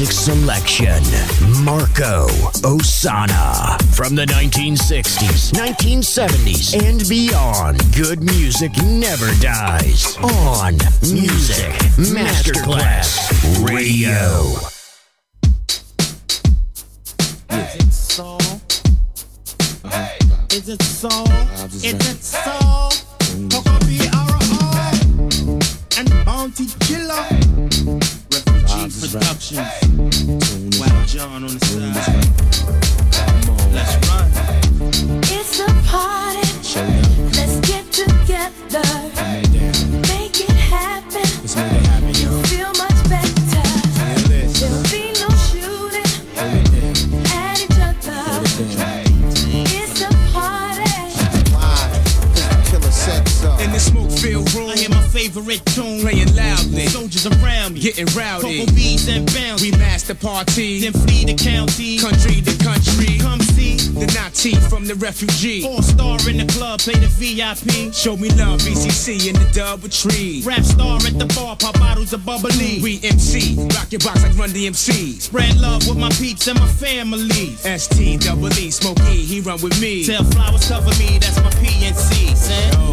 Music selection Marco Ossanna. From the 1960s, 1970s, and beyond, good music never dies. On Music Masterclass Radio. Is it so? Is it so? Is it so? O and Bounty Killer. Refugee Productions. Getting rowdy. Coco B's and bounce. We master party, Then flee the county. country to country. Come see. The Nazi from the refugee. Four star in the club. Play the VIP. Show me love, BCC in the double tree. Rap star at the bar. Pop bottles of bubbly. We MC, rock your box like Run DMC. Spread love with my peeps and my family. ST double E, Smokey, he run with me. Tell flowers cover me, that's my PNC.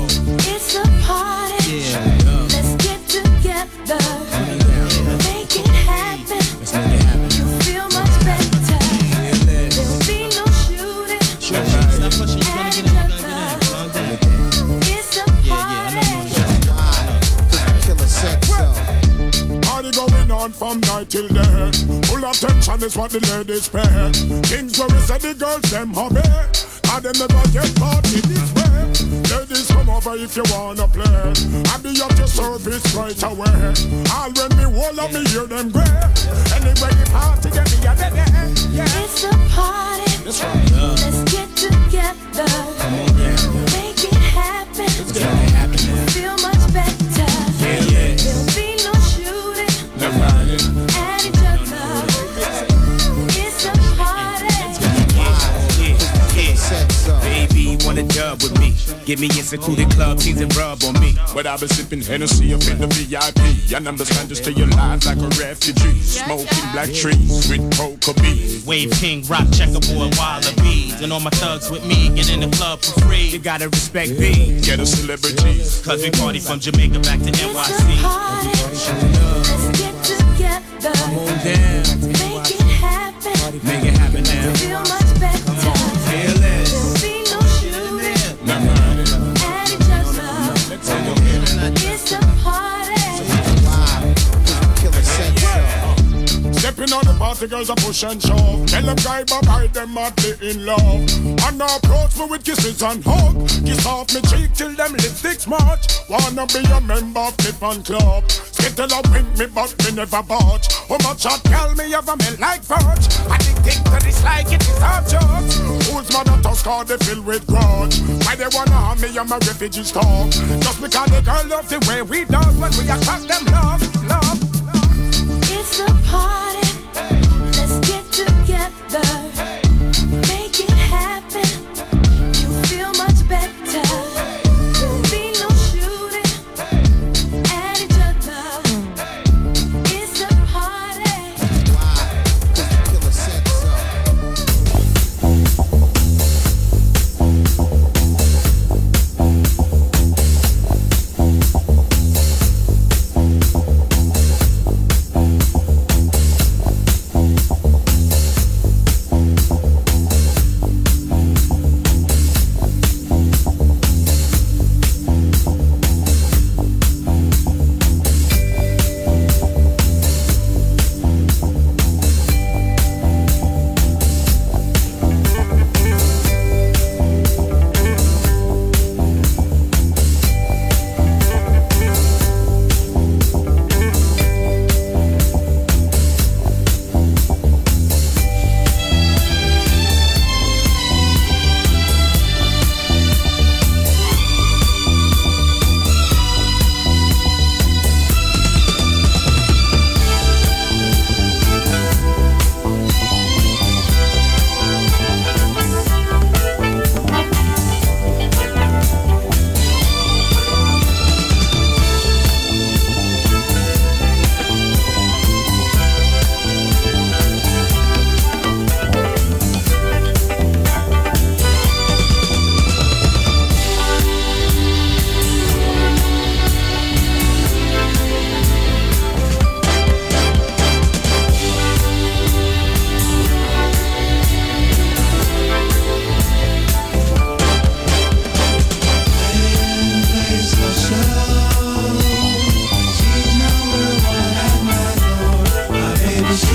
From night till day. Full attention is what the ladies pay. Things where we say the girls them hobby. And them never get in this way. Ladies come over if you wanna play. I be at your service right away. All when me hold up me hear them gray. Anyway the party get me a dead Yeah. It's a party. Let's get together. Make it happen. You feel much better. There'll be no shooting at each other. It's a party. Yeah, yeah, yeah. Baby, wanna dub with me. Give me a secluded club, tease and rub on me. But I've been sipping Hennessy up in the VIP. And understand to your alive like a refugee. Smoking black trees with coca beans. Wave King, Rock, Checkerboard, Wallabies. And all my thugs with me, get in the club for free. You gotta respect me. Get a celebrities. Cause we party from Jamaica back to It's a NYC. Let's get together. On down, Make it happen. make it happen now. Stepping on the party, girls are push and shove. Tell them guy bye bye, them madly in love. And now approach me with kisses and hug. Kiss off me cheek till them lipsticks march. Wanna be a member of the fan club. Skittle up with me, but me never budge. How much hot girl me ever me like fudge? Addicted to this like it is hard judge. Who's mother tusk or they filled with grudge? Why they wanna harm me and my refugees talk? Just because the girl love the way we does when we attract them love, love. It's a party. Together.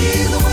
be the one.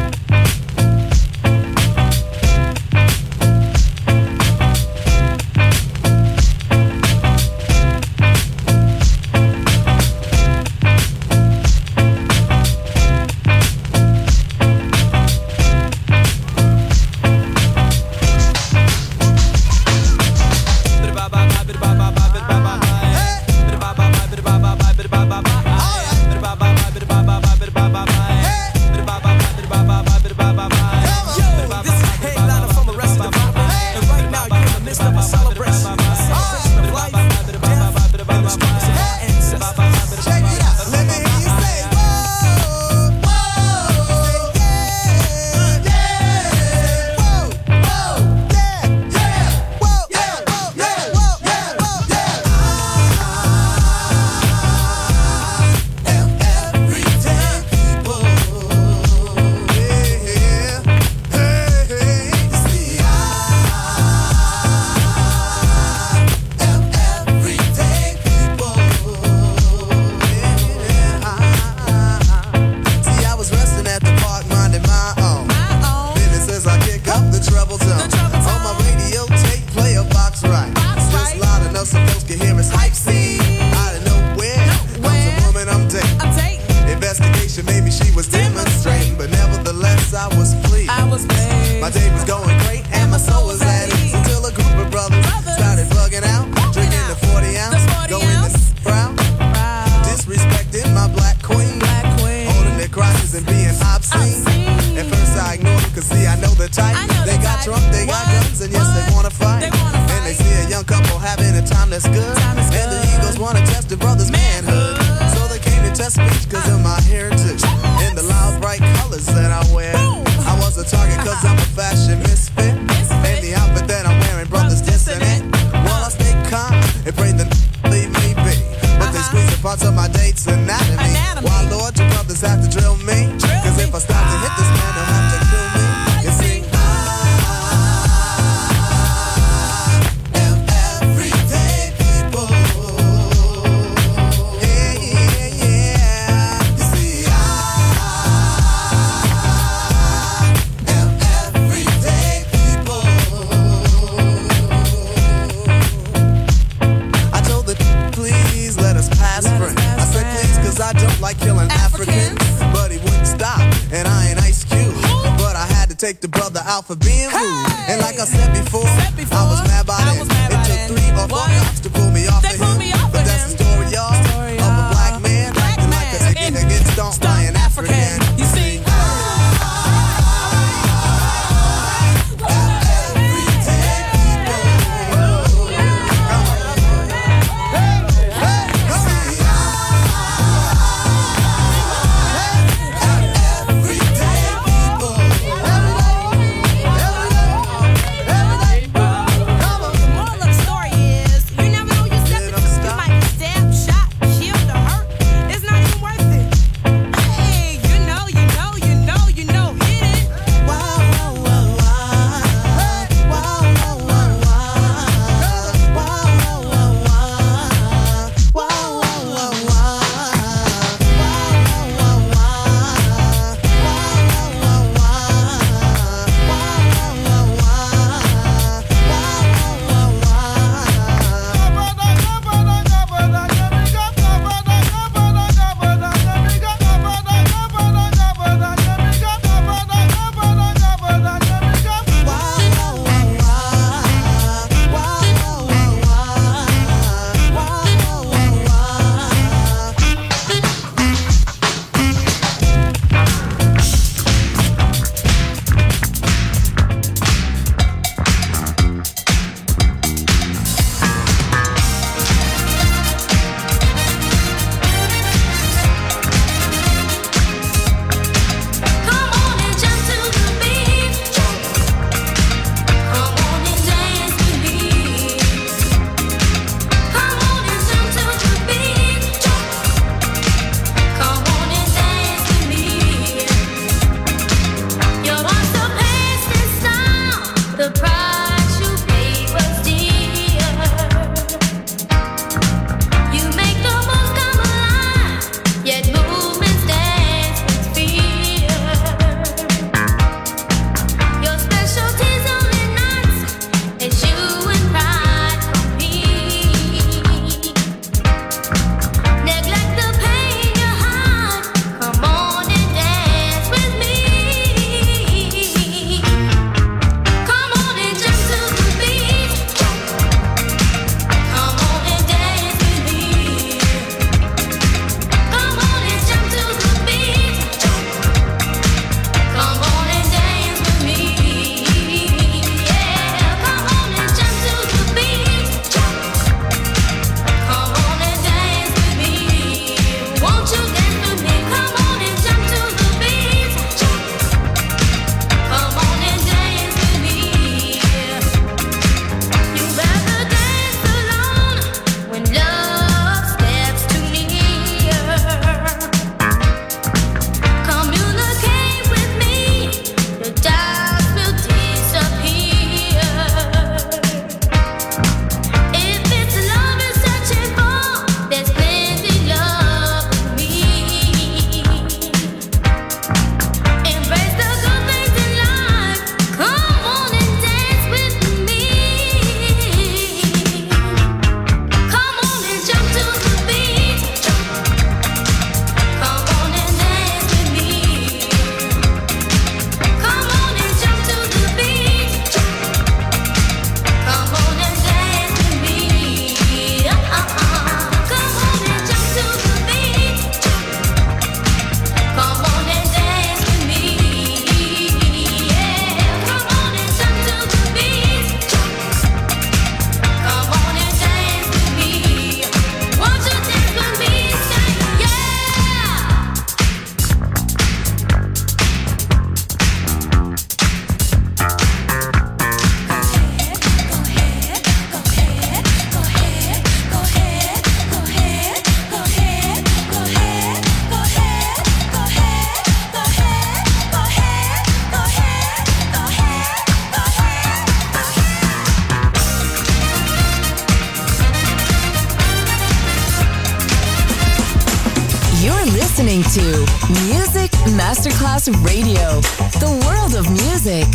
Music.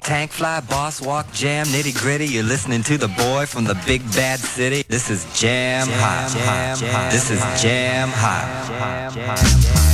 Tank fly, boss walk, jam, nitty gritty. You're listening to the boy from the big bad city. This is Jam Hot. This is Jam Hot.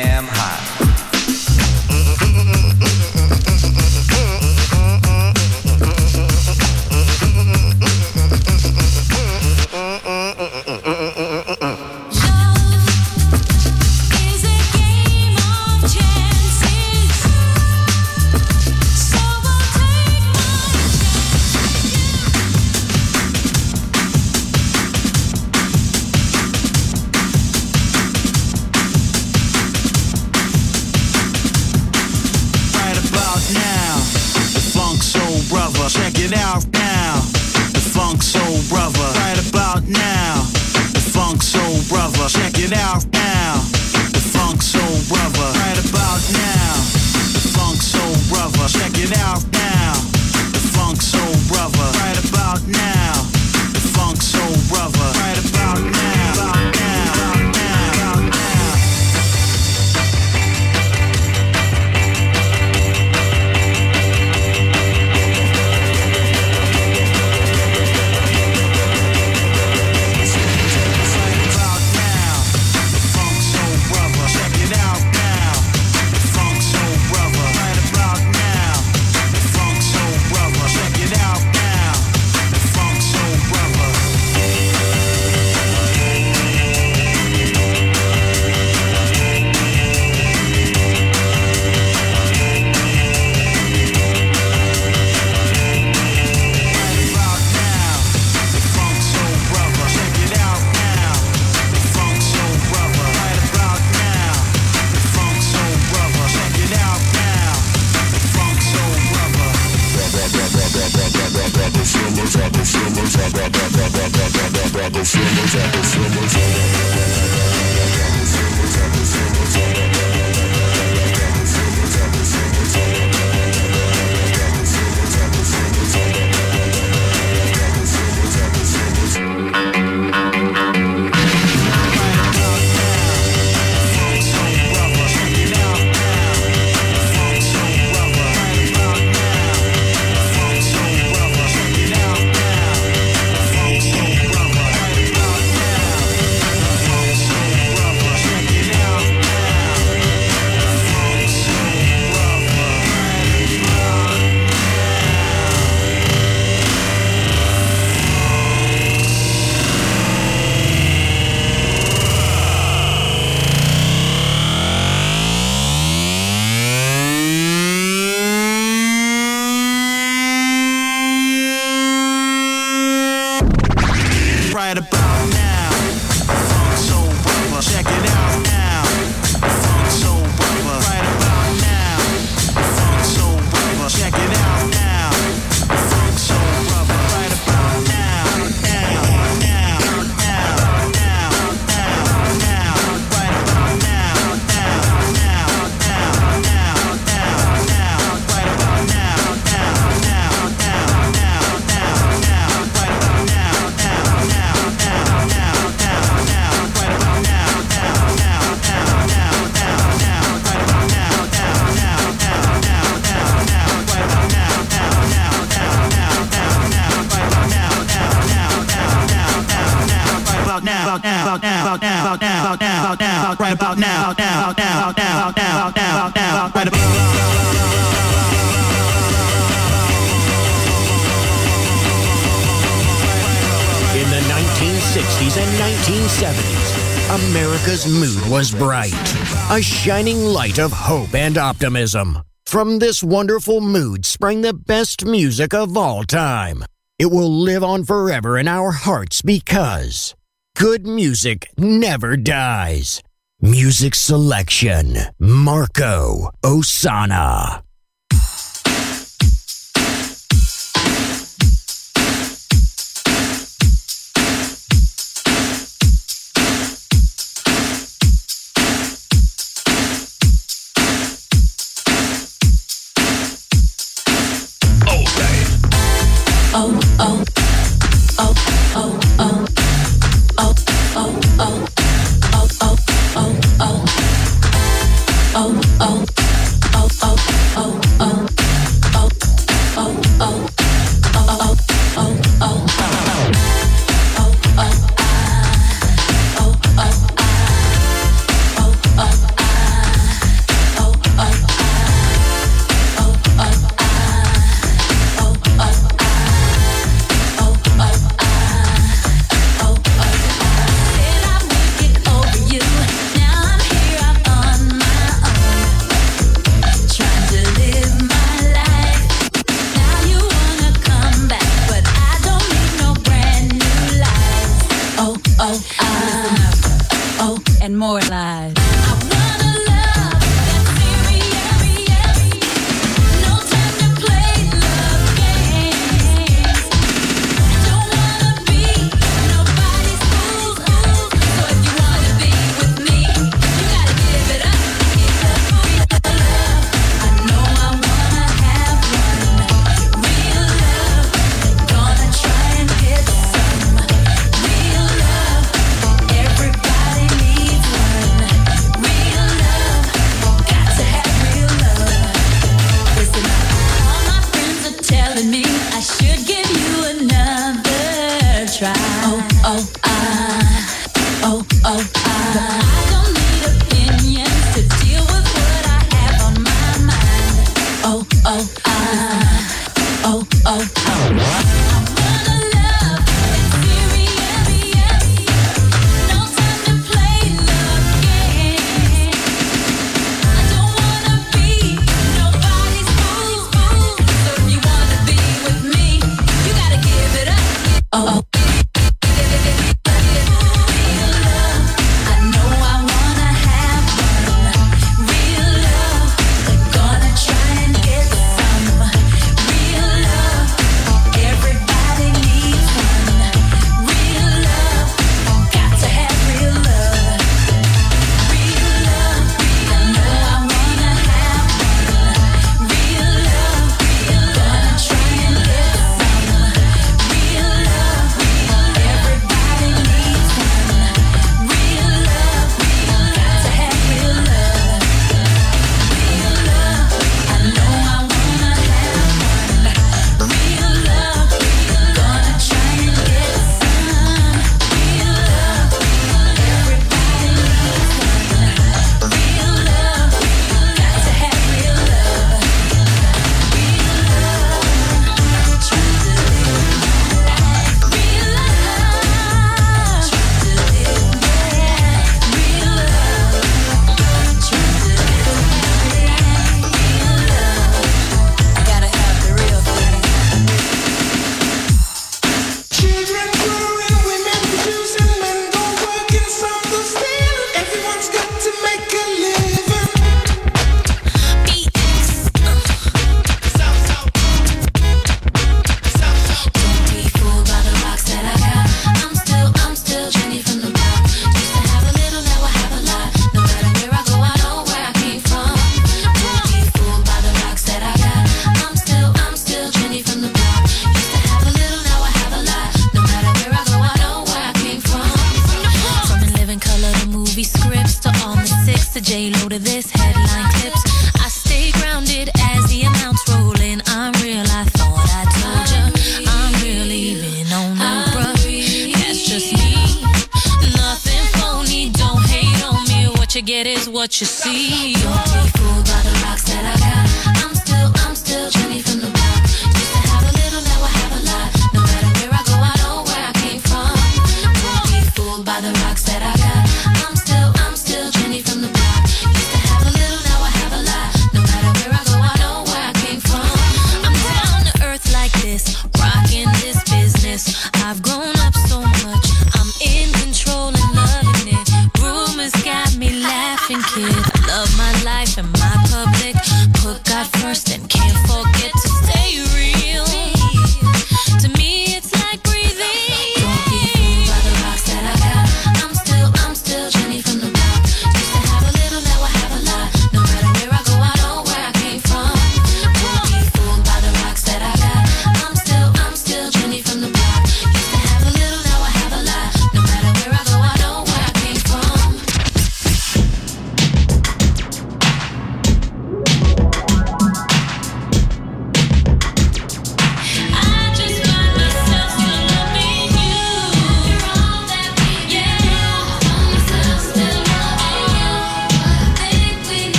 shining light of hope and optimism. From this wonderful mood sprang the best music of all time. It will live on forever in our hearts because good music never dies. Music selection Marco Ossanna.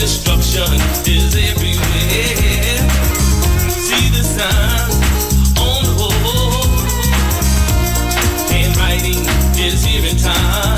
destruction is everywhere. See the signs on the. Handwriting is here in time.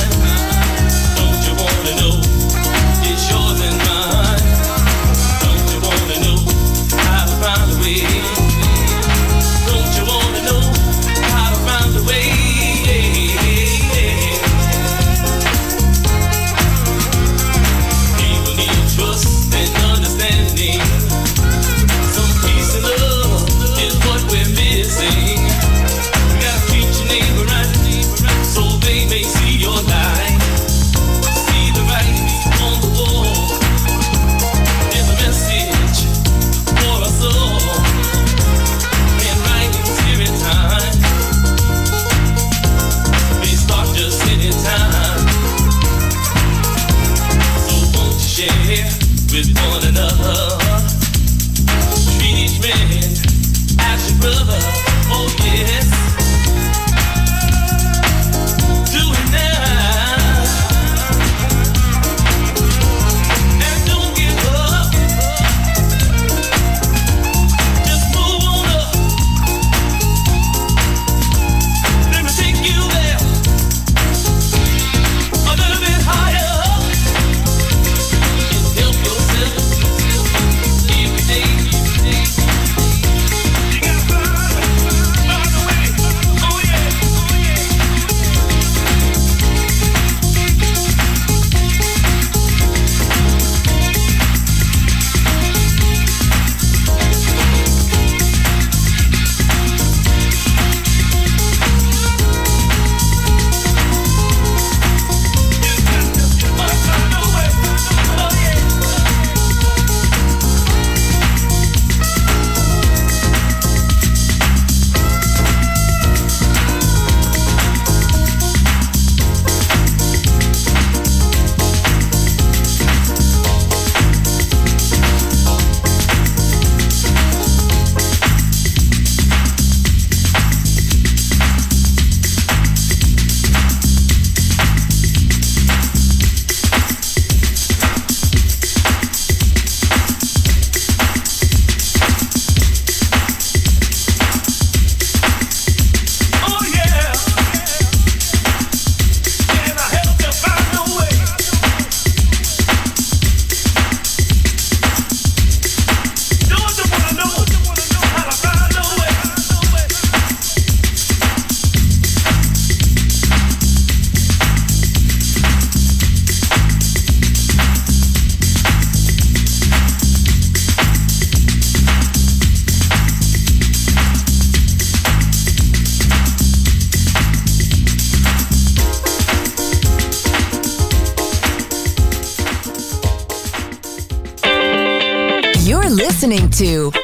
to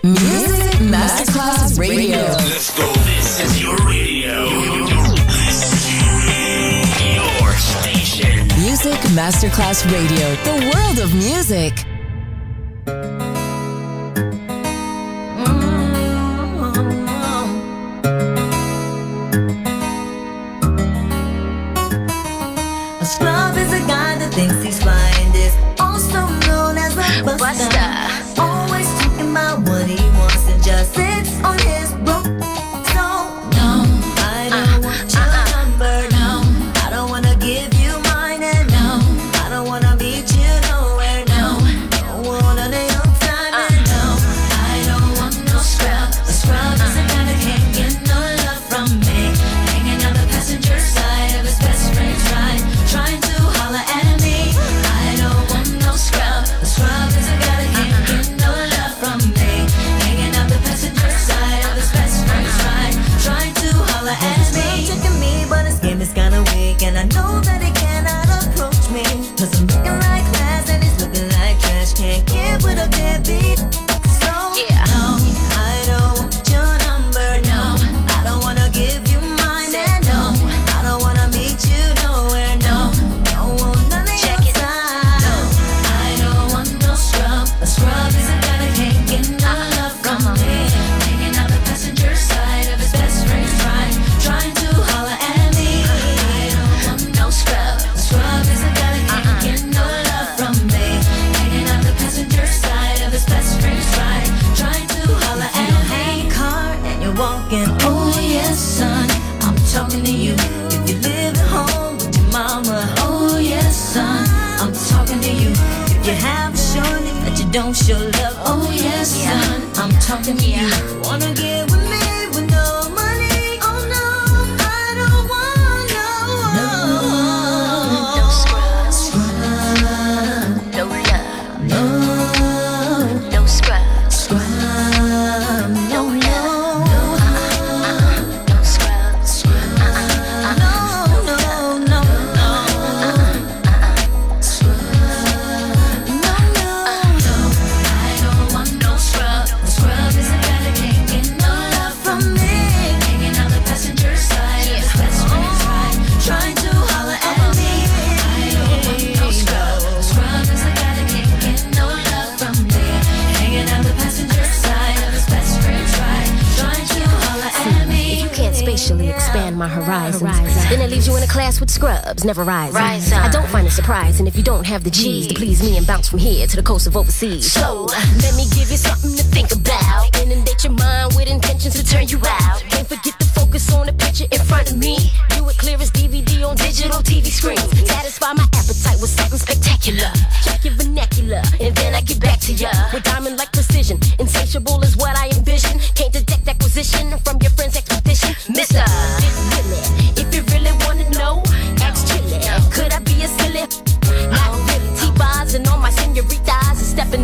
class with scrubs, never rising. Rise. I don't find it surprising if you don't have the G's to please me and bounce from here to the coast of overseas. So let me give you something to think about. Inundate your mind with intentions to turn you out. Can't forget to focus on the picture in front of me. Do it clear as DVD on digital TV screens. Satisfy my appetite with something spectacular. Check your vernacular, and then I get back to ya with diamond-like precision. Insatiable is what I envision. Can't detect acquisition from your friend's expedition, Mister.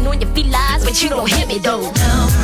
On your felines, but you don't hit me though. No,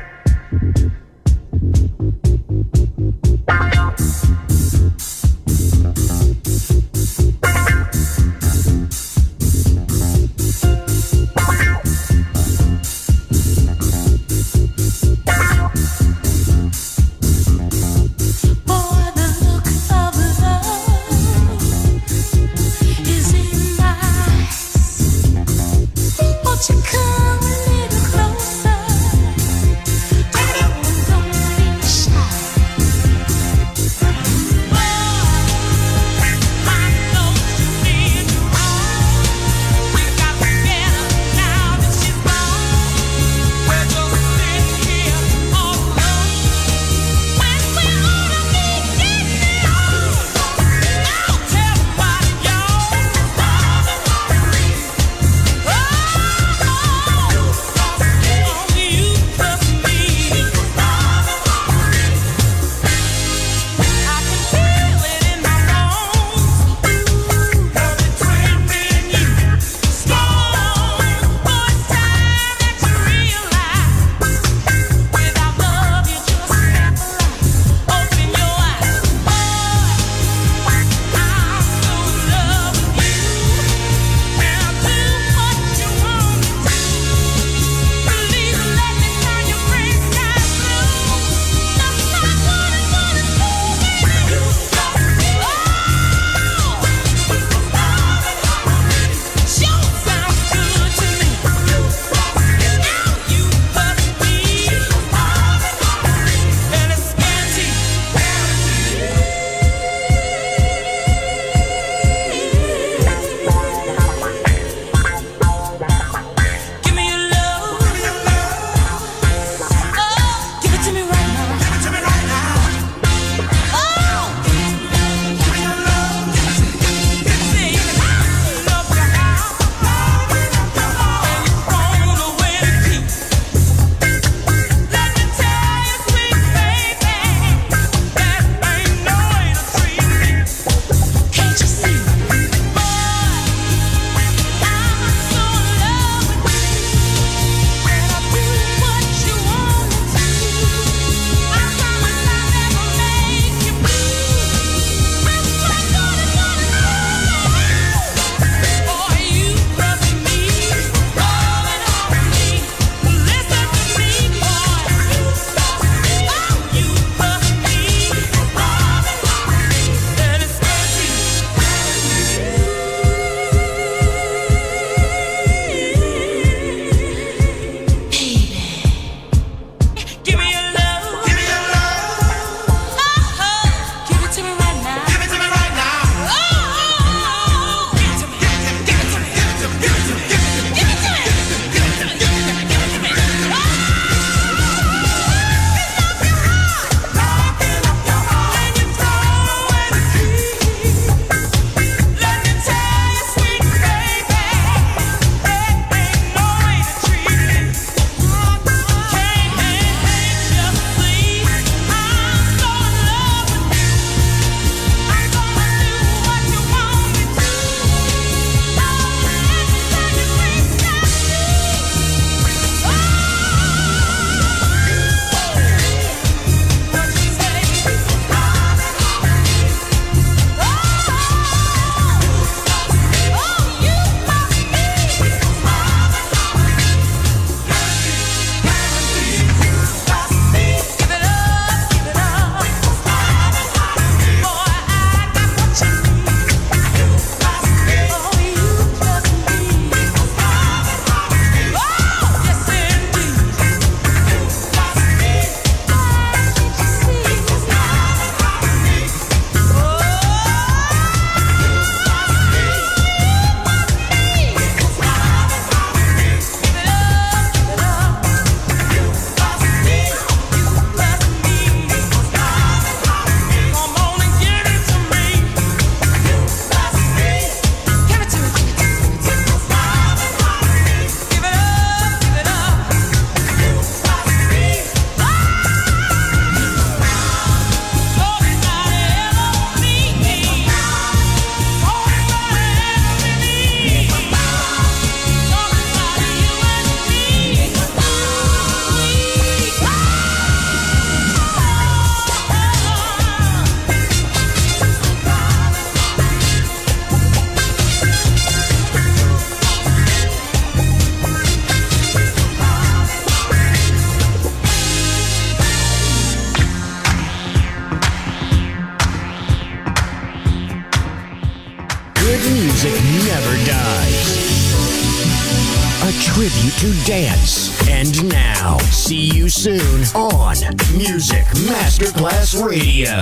Radio.